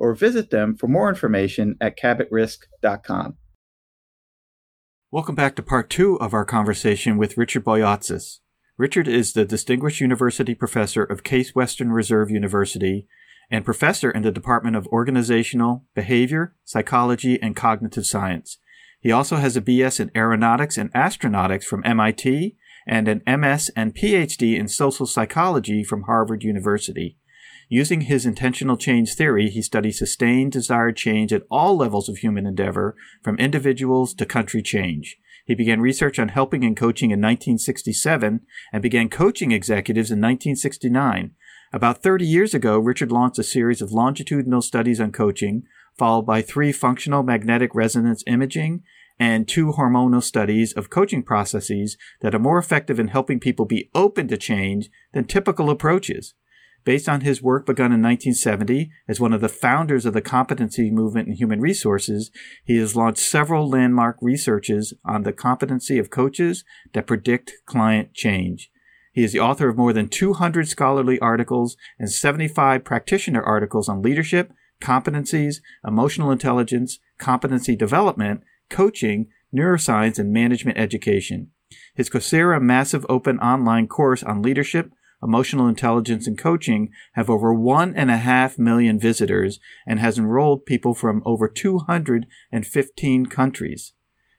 or visit them for more information at cabotrisk.com. Welcome back to part two of our conversation with Richard Boyatzis. Richard is the Distinguished University Professor of Case Western Reserve University and professor in the Department of Organizational, Behavior, Psychology, and Cognitive Science. He also has a BS in Aeronautics and Astronautics from MIT and an MS and PhD in Social Psychology from Harvard University. Using his intentional change theory, he studies sustained desired change at all levels of human endeavor, from individuals to country change. He began research on helping and coaching in 1967 and began coaching executives in 1969. About 30 years ago, Richard launched a series of longitudinal studies on coaching, followed by three functional magnetic resonance imaging and two hormonal studies of coaching processes that are more effective in helping people be open to change than typical approaches. Based on his work begun in 1970 as one of the founders of the competency movement in human resources, he has launched several landmark researches on the competency of coaches that predict client change. He is the author of more than 200 scholarly articles and 75 practitioner articles on leadership, competencies, emotional intelligence, competency development, coaching, neuroscience, and management education. His Coursera massive open online course on leadership, emotional intelligence and coaching have over one and a half million visitors and has enrolled people from over 215 countries.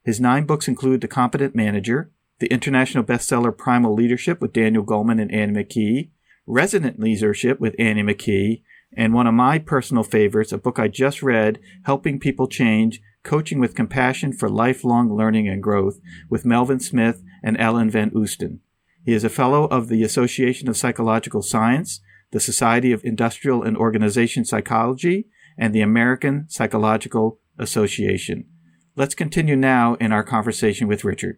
His nine books include The Competent Manager, the international bestseller Primal Leadership with Daniel Goleman and Annie McKee, Resonant Leadership with Annie McKee, and one of my personal favorites, a book I just read, Helping People Change, Coaching with Compassion for Lifelong Learning and Growth with Melvin Smith and Ellen Van Oosten. He is a fellow of the Association of Psychological Science, the Society of Industrial and Organization Psychology, and the American Psychological Association. Let's continue now in our conversation with Richard.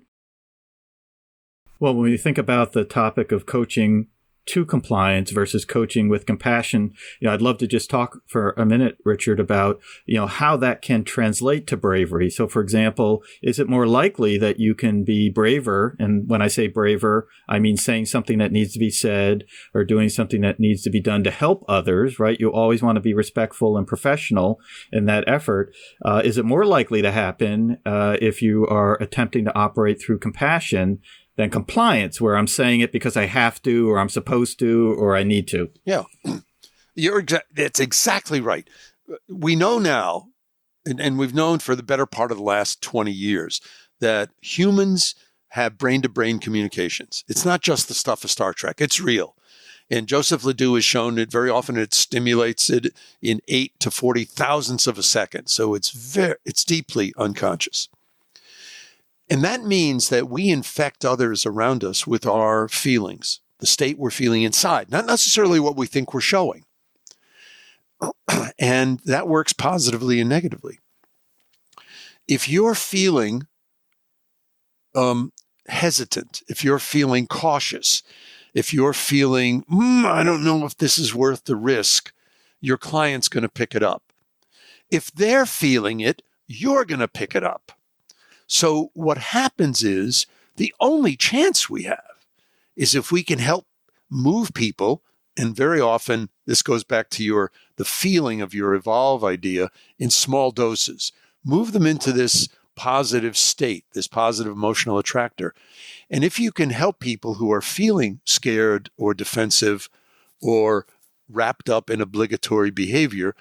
Well, when we think about the topic of coaching to compliance versus coaching with compassion. You know, I'd love to just talk for a minute, Richard, about, you know, how that can translate to bravery. So, for example, is it more likely that you can be braver? And when I say braver, I mean saying something that needs to be said or doing something that needs to be done to help others, right? You always want to be respectful and professional in that effort. Uh, is it more likely to happen uh, if you are attempting to operate through compassion than compliance, where I'm saying it because I have to, or I'm supposed to, or I need to. Yeah, you're exa- that's exactly right. We know now, and, and we've known for the better part of the last 20 years, that humans have brain to brain communications. It's not just the stuff of Star Trek, it's real. And Joseph Ledoux has shown that very often it stimulates it in eight to 40 thousandths of a second. So it's very, it's deeply unconscious. And that means that we infect others around us with our feelings, the state we're feeling inside, not necessarily what we think we're showing. and that works positively and negatively. If you're feeling um, hesitant, if you're feeling cautious, if you're feeling, mm, I don't know if this is worth the risk, your client's going to pick it up. If they're feeling it, you're going to pick it up. So what happens is the only chance we have is if we can help move people, and very often this goes back to your the feeling of your evolve idea in small doses. Move them into this positive state, this positive emotional attractor. And if you can help people who are feeling scared or defensive or wrapped up in obligatory behavior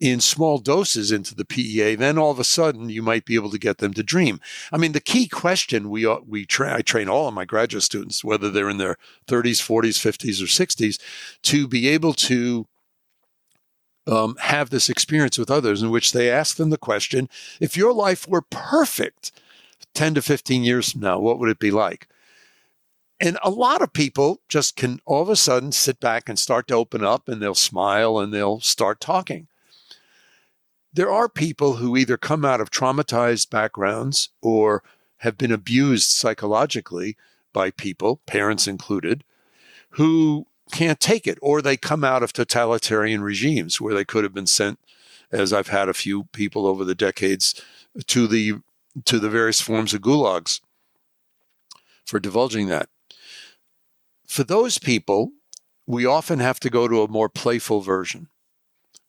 in small doses into the PEA, then all of a sudden you might be able to get them to dream. I mean, the key question we we tra- I train all of my graduate students, whether they're in their 30s, 40s, 50s, or 60s, to be able to um, have this experience with others in which they ask them the question: If your life were perfect, 10 to 15 years from now, what would it be like? And a lot of people just can all of a sudden sit back and start to open up and they'll smile and they'll start talking. There are people who either come out of traumatized backgrounds or have been abused psychologically by people, parents included, who can't take it, or they come out of totalitarian regimes where they could have been sent, as I've had a few people over the decades, to the to the various forms of gulags for divulging that. For those people, we often have to go to a more playful version,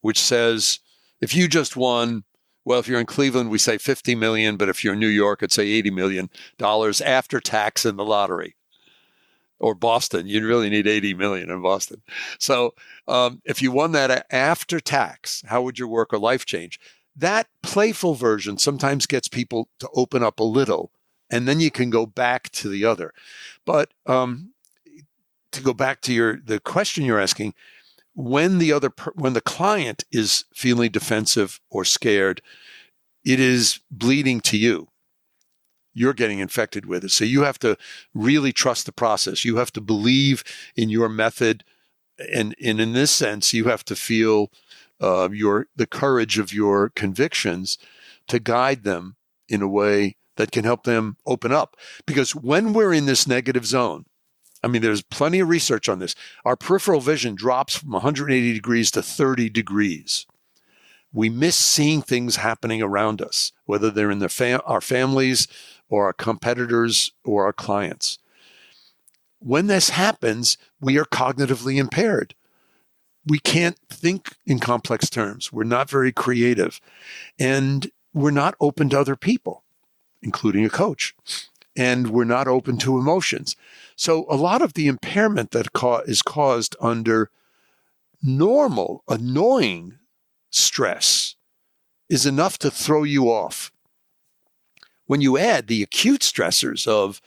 which says, if you just won, well, if you're in Cleveland, we say 50 million, but if you're in New York, it's say 80 million dollars after tax in the lottery. Or Boston, you really need 80 million in Boston. So, um, if you won that after tax, how would your work or life change? That playful version sometimes gets people to open up a little, and then you can go back to the other. But um, to go back to your the question you're asking, when the other when the client is feeling defensive or scared, it is bleeding to you. You're getting infected with it. So you have to really trust the process. You have to believe in your method, and, and in this sense, you have to feel uh, your the courage of your convictions to guide them in a way that can help them open up. Because when we're in this negative zone, I mean, there's plenty of research on this. Our peripheral vision drops from 180 degrees to 30 degrees. We miss seeing things happening around us, whether they're in the fam- our families or our competitors or our clients. When this happens, we are cognitively impaired. We can't think in complex terms. We're not very creative. And we're not open to other people, including a coach. And we're not open to emotions. So a lot of the impairment that is caused under normal, annoying stress is enough to throw you off. When you add the acute stressors of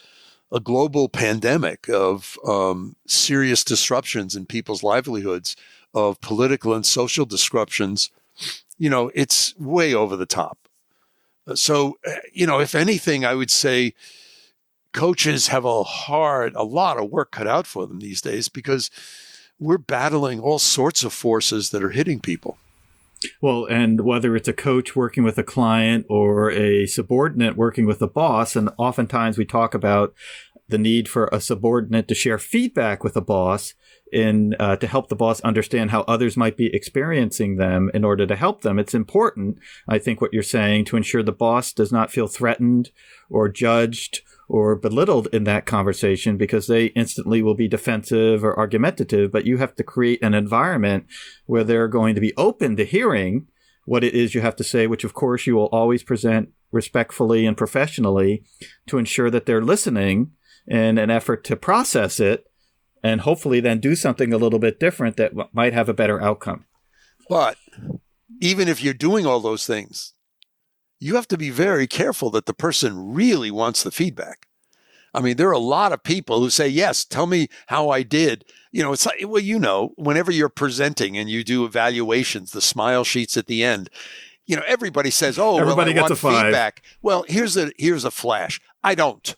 a global pandemic, of um, serious disruptions in people's livelihoods, of political and social disruptions, you know, it's way over the top. So, uh, you know, if anything, I would say coaches have a hard, a lot of work cut out for them these days because we're battling all sorts of forces that are hitting people. Well, and whether it's a coach working with a client or a subordinate working with a boss, and oftentimes we talk about the need for a subordinate to share feedback with a boss in uh, to help the boss understand how others might be experiencing them in order to help them. It's important, I think, what you're saying to ensure the boss does not feel threatened or judged or belittled in that conversation because they instantly will be defensive or argumentative, but you have to create an environment where they're going to be open to hearing what it is you have to say, which of course you will always present respectfully and professionally to ensure that they're listening in an effort to process it and hopefully then do something a little bit different that might have a better outcome. But even if you're doing all those things, you have to be very careful that the person really wants the feedback. I mean, there are a lot of people who say, Yes, tell me how I did. You know, it's like, well, you know, whenever you're presenting and you do evaluations, the smile sheets at the end, you know, everybody says, Oh, everybody well, gets a five. feedback. Well, here's a here's a flash. I don't.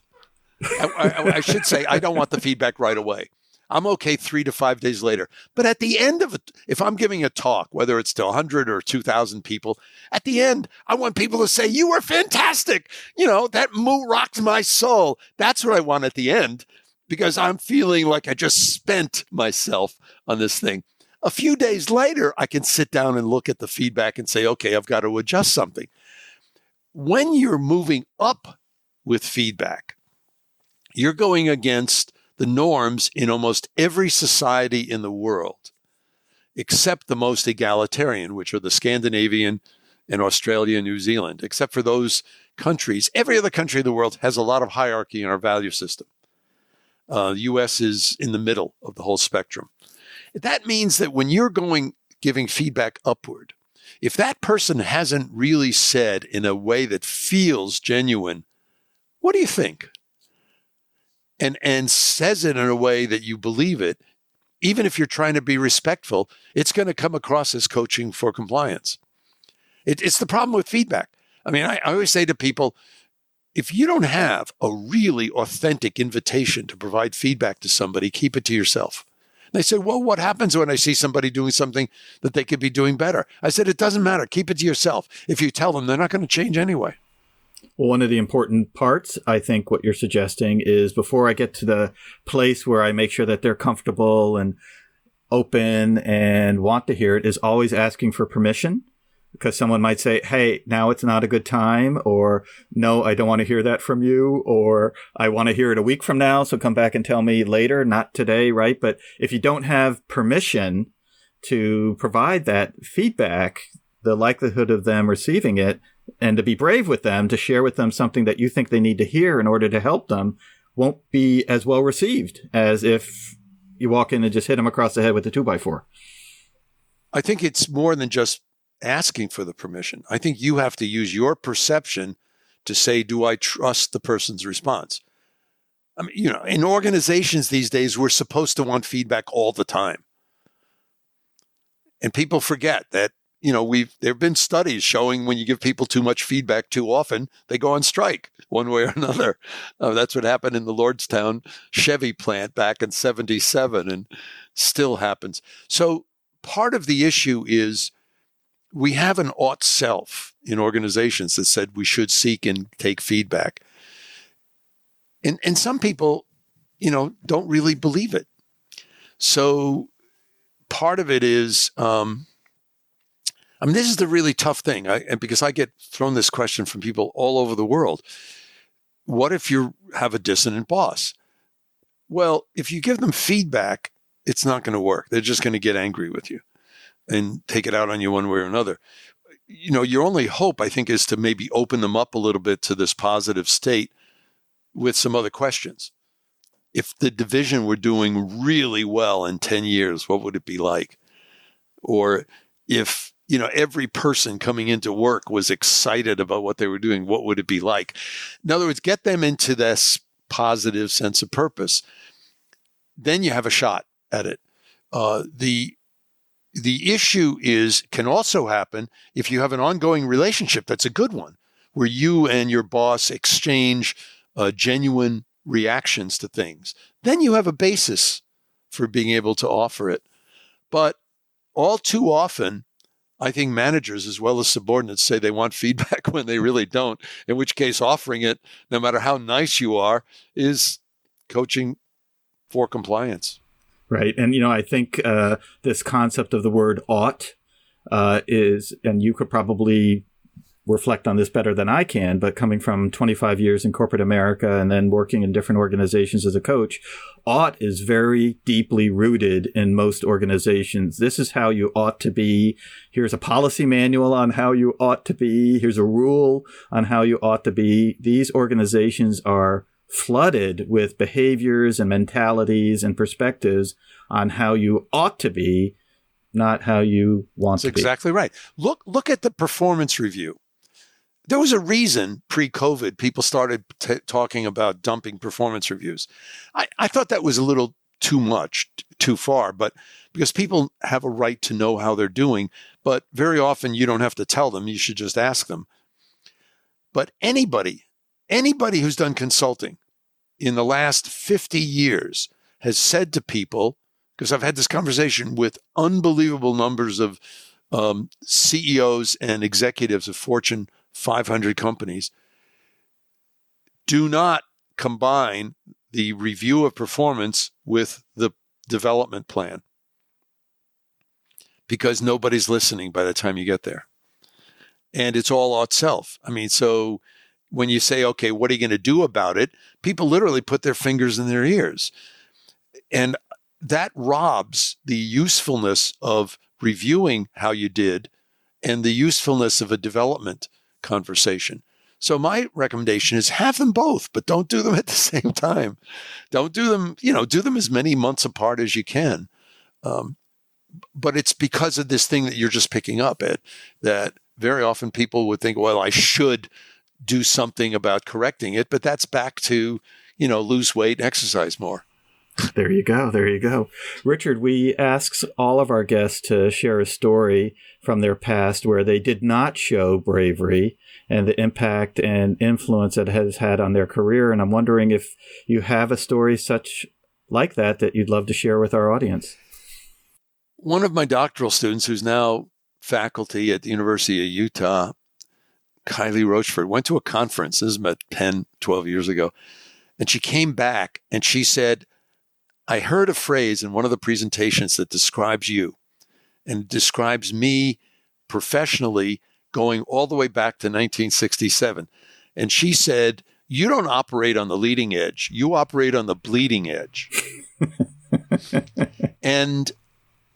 I, I, I should say I don't want the feedback right away. I'm okay three to five days later. But at the end of it, if I'm giving a talk, whether it's to 100 or 2,000 people, at the end, I want people to say, You were fantastic. You know, that moo rocked my soul. That's what I want at the end because I'm feeling like I just spent myself on this thing. A few days later, I can sit down and look at the feedback and say, Okay, I've got to adjust something. When you're moving up with feedback, you're going against the norms in almost every society in the world, except the most egalitarian, which are the Scandinavian and Australia and New Zealand. Except for those countries, every other country in the world has a lot of hierarchy in our value system. Uh, the U.S. is in the middle of the whole spectrum. That means that when you're going giving feedback upward, if that person hasn't really said in a way that feels genuine, what do you think? And and says it in a way that you believe it, even if you're trying to be respectful, it's going to come across as coaching for compliance. It, it's the problem with feedback. I mean, I, I always say to people, if you don't have a really authentic invitation to provide feedback to somebody, keep it to yourself. They said, Well, what happens when I see somebody doing something that they could be doing better? I said, It doesn't matter. Keep it to yourself. If you tell them, they're not going to change anyway. Well, one of the important parts, I think, what you're suggesting is before I get to the place where I make sure that they're comfortable and open and want to hear it, is always asking for permission because someone might say, Hey, now it's not a good time, or no, I don't want to hear that from you, or I want to hear it a week from now. So come back and tell me later, not today, right? But if you don't have permission to provide that feedback, the likelihood of them receiving it and to be brave with them, to share with them something that you think they need to hear in order to help them won't be as well received as if you walk in and just hit them across the head with a two by four. I think it's more than just asking for the permission. I think you have to use your perception to say, do I trust the person's response? I mean, you know, in organizations these days, we're supposed to want feedback all the time. And people forget that, you know, we've, there have been studies showing when you give people too much feedback too often, they go on strike one way or another. Uh, that's what happened in the Lordstown Chevy plant back in 77 and still happens. So part of the issue is we have an ought self in organizations that said we should seek and take feedback. And, and some people, you know, don't really believe it. So part of it is, um, I mean, this is the really tough thing, I, because I get thrown this question from people all over the world. What if you have a dissonant boss? Well, if you give them feedback, it's not going to work. They're just going to get angry with you and take it out on you one way or another. You know, your only hope, I think, is to maybe open them up a little bit to this positive state with some other questions. If the division were doing really well in 10 years, what would it be like? Or if, you know, every person coming into work was excited about what they were doing, what would it be like? In other words, get them into this positive sense of purpose. Then you have a shot at it. Uh, the the issue is can also happen if you have an ongoing relationship that's a good one, where you and your boss exchange uh, genuine reactions to things. Then you have a basis for being able to offer it. But all too often, I think managers as well as subordinates say they want feedback when they really don't, in which case offering it, no matter how nice you are, is coaching for compliance. Right. And, you know, I think uh, this concept of the word ought uh, is, and you could probably reflect on this better than I can, but coming from 25 years in corporate America and then working in different organizations as a coach, ought is very deeply rooted in most organizations. This is how you ought to be. Here's a policy manual on how you ought to be. Here's a rule on how you ought to be. These organizations are flooded with behaviors and mentalities and perspectives on how you ought to be, not how you want That's to exactly right. Look look at the performance review. There was a reason pre-COVID people started t- talking about dumping performance reviews. I, I thought that was a little too much, t- too far, but because people have a right to know how they're doing, but very often you don't have to tell them, you should just ask them. But anybody Anybody who's done consulting in the last 50 years has said to people, because I've had this conversation with unbelievable numbers of um, CEOs and executives of Fortune 500 companies, do not combine the review of performance with the development plan because nobody's listening by the time you get there. And it's all ought self. I mean, so when you say, okay, what are you going to do about it? People literally put their fingers in their ears. and that robs the usefulness of reviewing how you did and the usefulness of a development conversation. So my recommendation is have them both, but don't do them at the same time. Don't do them, you know, do them as many months apart as you can. Um, but it's because of this thing that you're just picking up at that very often people would think, well, I should do something about correcting it, but that's back to, you know, lose weight and exercise more. There you go. There you go. Richard, we ask all of our guests to share a story from their past where they did not show bravery and the impact and influence it has had on their career. And I'm wondering if you have a story such like that that you'd love to share with our audience. One of my doctoral students, who's now faculty at the University of Utah, Kylie Rochford, went to a conference. This is about 10, 12 years ago. And she came back and she said, I heard a phrase in one of the presentations that describes you and describes me professionally going all the way back to 1967. And she said, You don't operate on the leading edge, you operate on the bleeding edge. and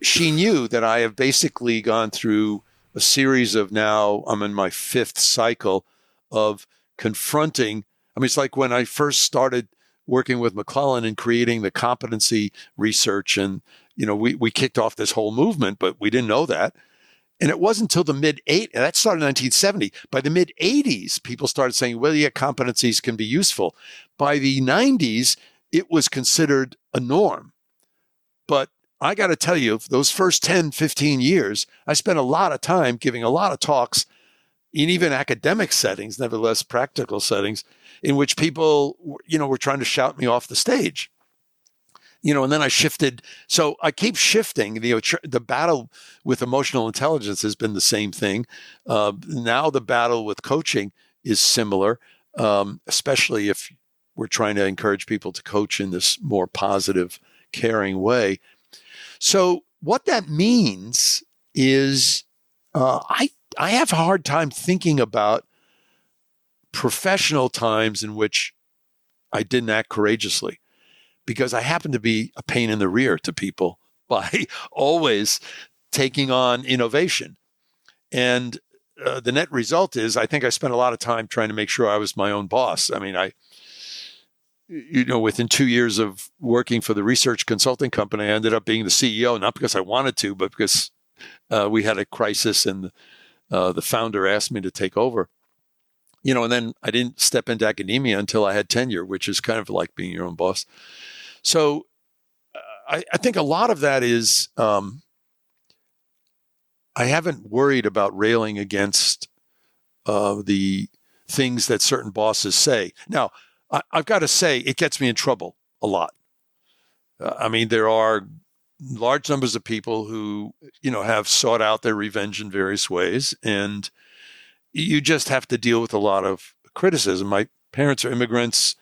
she knew that I have basically gone through a series of now, I'm in my fifth cycle of confronting. I mean, it's like when I first started working with McClelland and creating the competency research. And, you know, we, we kicked off this whole movement, but we didn't know that. And it wasn't until the mid 80s, that started in 1970. By the mid 80s, people started saying, well, yeah, competencies can be useful. By the 90s, it was considered a norm. But I got to tell you, those first 10, 15 years, I spent a lot of time giving a lot of talks in even academic settings, nevertheless practical settings, in which people, you know, were trying to shout me off the stage. You know, and then I shifted. So I keep shifting. The the battle with emotional intelligence has been the same thing. Uh, now the battle with coaching is similar, um, especially if we're trying to encourage people to coach in this more positive, caring way. So what that means is, uh, I I have a hard time thinking about professional times in which I didn't act courageously because I happen to be a pain in the rear to people by always taking on innovation. And uh, the net result is I think I spent a lot of time trying to make sure I was my own boss. I mean, I, you know, within two years of working for the research consulting company, I ended up being the CEO, not because I wanted to, but because uh, we had a crisis and uh, the founder asked me to take over you know, and then I didn't step into academia until I had tenure, which is kind of like being your own boss. So uh, I, I, think a lot of that is um, I haven't worried about railing against uh, the things that certain bosses say. Now, I, have got to say, it gets me in trouble a lot. Uh, I mean, there are large numbers of people who, you know, have sought out their revenge in various ways. And you just have to deal with a lot of criticism. My parents are immigrants.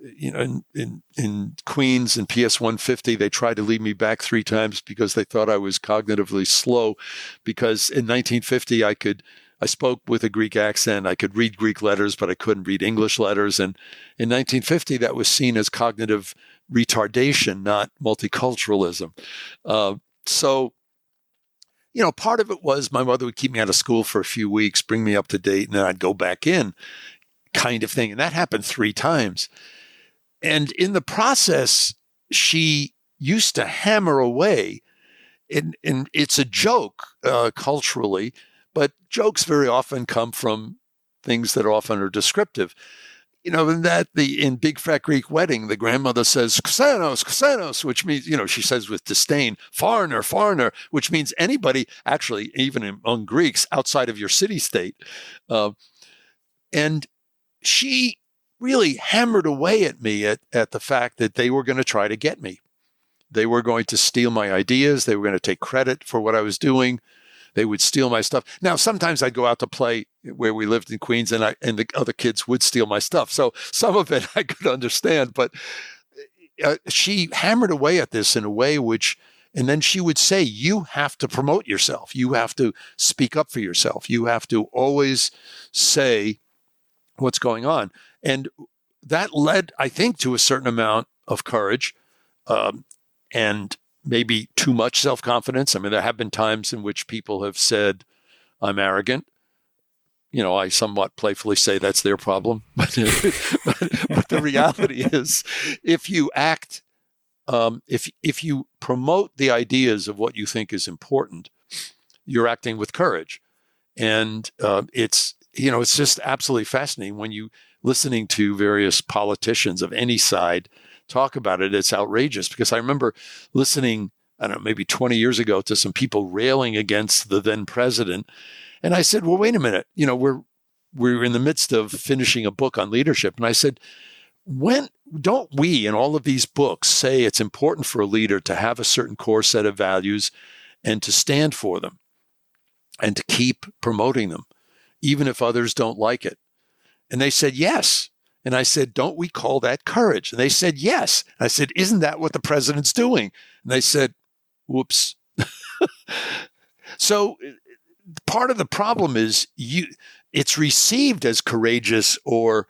You know, in, in, in Queens and PS 150, they tried to lead me back three times because they thought I was cognitively slow. Because in 1950, I could, I spoke with a Greek accent. I could read Greek letters, but I couldn't read English letters. And in 1950, that was seen as cognitive retardation, not multiculturalism. Uh, so you know, part of it was my mother would keep me out of school for a few weeks, bring me up to date, and then I'd go back in, kind of thing. And that happened three times. And in the process, she used to hammer away. And, and it's a joke uh, culturally, but jokes very often come from things that often are descriptive you know, in that the in Big Fat Greek Wedding, the grandmother says "Xenos, Xenos," which means you know she says with disdain, "Foreigner, foreigner," which means anybody, actually, even among Greeks outside of your city state. Uh, and she really hammered away at me at, at the fact that they were going to try to get me. They were going to steal my ideas. They were going to take credit for what I was doing. They would steal my stuff. Now, sometimes I'd go out to play where we lived in Queens, and I and the other kids would steal my stuff. So some of it I could understand, but uh, she hammered away at this in a way which. And then she would say, You have to promote yourself. You have to speak up for yourself. You have to always say what's going on. And that led, I think, to a certain amount of courage. Um, and maybe too much self confidence. I mean, there have been times in which people have said, I'm arrogant. You know, I somewhat playfully say that's their problem. but, but the reality is, if you act, um, if, if you promote the ideas of what you think is important, you're acting with courage. And uh, it's, you know, it's just absolutely fascinating when you listening to various politicians of any side talk about it. It's outrageous because I remember listening, I don't know, maybe 20 years ago to some people railing against the then president. And I said, well, wait a minute. You know, we're, we're in the midst of finishing a book on leadership. And I said, when don't we in all of these books say it's important for a leader to have a certain core set of values and to stand for them and to keep promoting them, even if others don't like it? And they said, yes. And I said, Don't we call that courage? And they said, Yes. And I said, Isn't that what the president's doing? And they said, Whoops. so part of the problem is you it's received as courageous or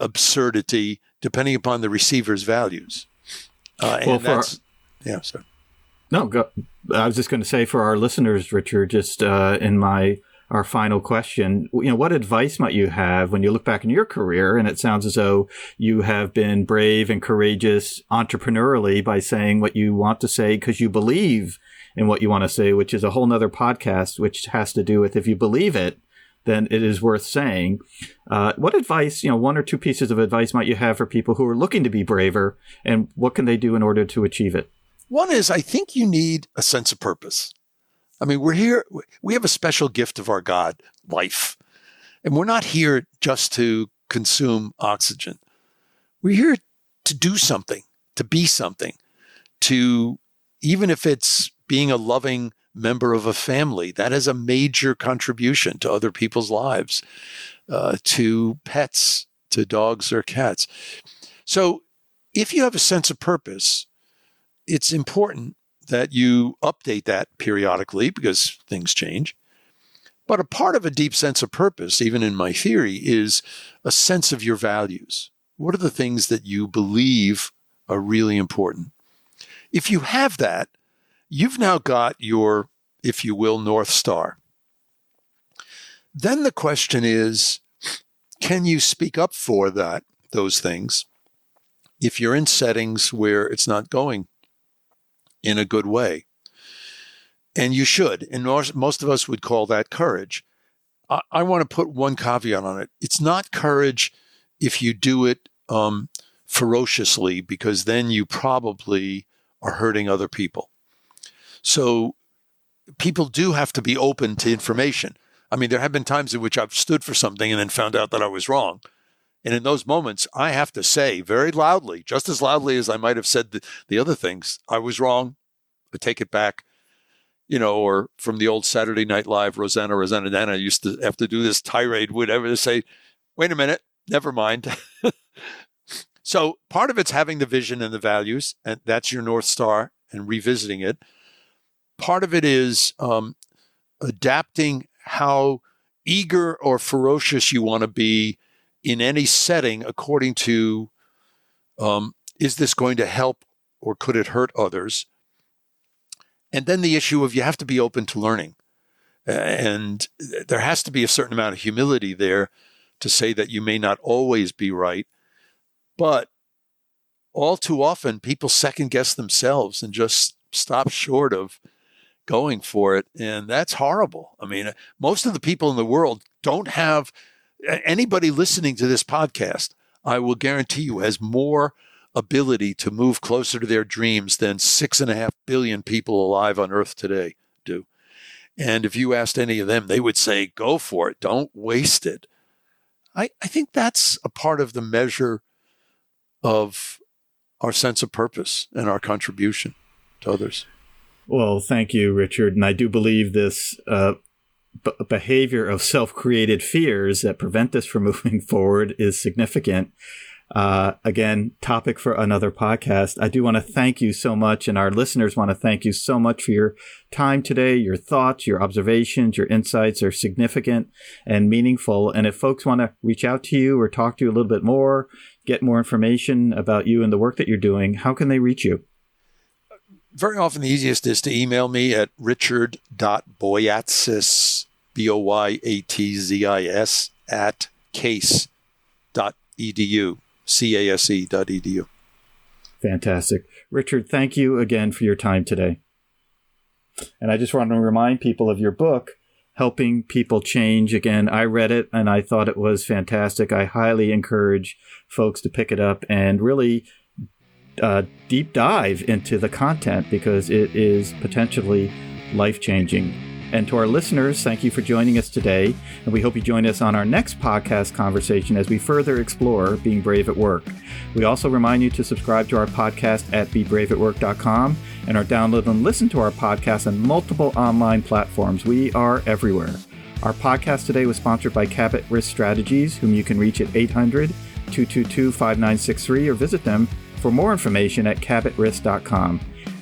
absurdity depending upon the receiver's values. Uh, well, for our, yeah, sorry. No, go, I was just going to say for our listeners, Richard, just uh, in my our final question. You know, what advice might you have when you look back in your career? And it sounds as though you have been brave and courageous entrepreneurially by saying what you want to say because you believe in what you want to say, which is a whole nother podcast, which has to do with if you believe it, then it is worth saying. Uh, what advice, you know, one or two pieces of advice might you have for people who are looking to be braver and what can they do in order to achieve it? One is I think you need a sense of purpose. I mean, we're here, we have a special gift of our God, life. And we're not here just to consume oxygen. We're here to do something, to be something, to, even if it's being a loving member of a family, that is a major contribution to other people's lives, uh, to pets, to dogs or cats. So if you have a sense of purpose, it's important that you update that periodically because things change. But a part of a deep sense of purpose, even in my theory, is a sense of your values. What are the things that you believe are really important? If you have that, you've now got your, if you will, North Star. Then the question is can you speak up for that, those things, if you're in settings where it's not going in a good way. And you should. And most of us would call that courage. I, I want to put one caveat on it. It's not courage if you do it um, ferociously, because then you probably are hurting other people. So people do have to be open to information. I mean, there have been times in which I've stood for something and then found out that I was wrong. And in those moments, I have to say very loudly, just as loudly as I might have said the, the other things, I was wrong. I take it back. You know, or from the old Saturday Night Live, Rosanna, Rosanna Nana used to have to do this tirade, whatever, to say, wait a minute, never mind. so part of it's having the vision and the values, and that's your North Star and revisiting it. Part of it is um, adapting how eager or ferocious you want to be in any setting according to um, is this going to help or could it hurt others? And then the issue of you have to be open to learning. And there has to be a certain amount of humility there to say that you may not always be right. But all too often, people second guess themselves and just stop short of going for it. And that's horrible. I mean, most of the people in the world don't have anybody listening to this podcast, I will guarantee you, has more ability to move closer to their dreams than six and a half billion people alive on earth today do. And if you asked any of them, they would say, go for it. Don't waste it. I, I think that's a part of the measure of our sense of purpose and our contribution to others. Well, thank you, Richard. And I do believe this uh, b- behavior of self-created fears that prevent us from moving forward is significant. Uh, again, topic for another podcast. I do want to thank you so much, and our listeners want to thank you so much for your time today. Your thoughts, your observations, your insights are significant and meaningful. And if folks want to reach out to you or talk to you a little bit more, get more information about you and the work that you're doing, how can they reach you? very often the easiest is to email me at richard.boyatzis, B O Y A T Z I S, at case.edu, C A S E dot edu. Fantastic. Richard, thank you again for your time today. And I just want to remind people of your book, Helping People Change. Again, I read it and I thought it was fantastic. I highly encourage folks to pick it up and really uh, deep dive into the content because it is potentially life changing. And to our listeners, thank you for joining us today. And we hope you join us on our next podcast conversation as we further explore being brave at work. We also remind you to subscribe to our podcast at bebraveatwork.com and are download and listen to our podcast on multiple online platforms. We are everywhere. Our podcast today was sponsored by Cabot Risk Strategies, whom you can reach at 800 222 5963 or visit them for more information at cabotrisk.com.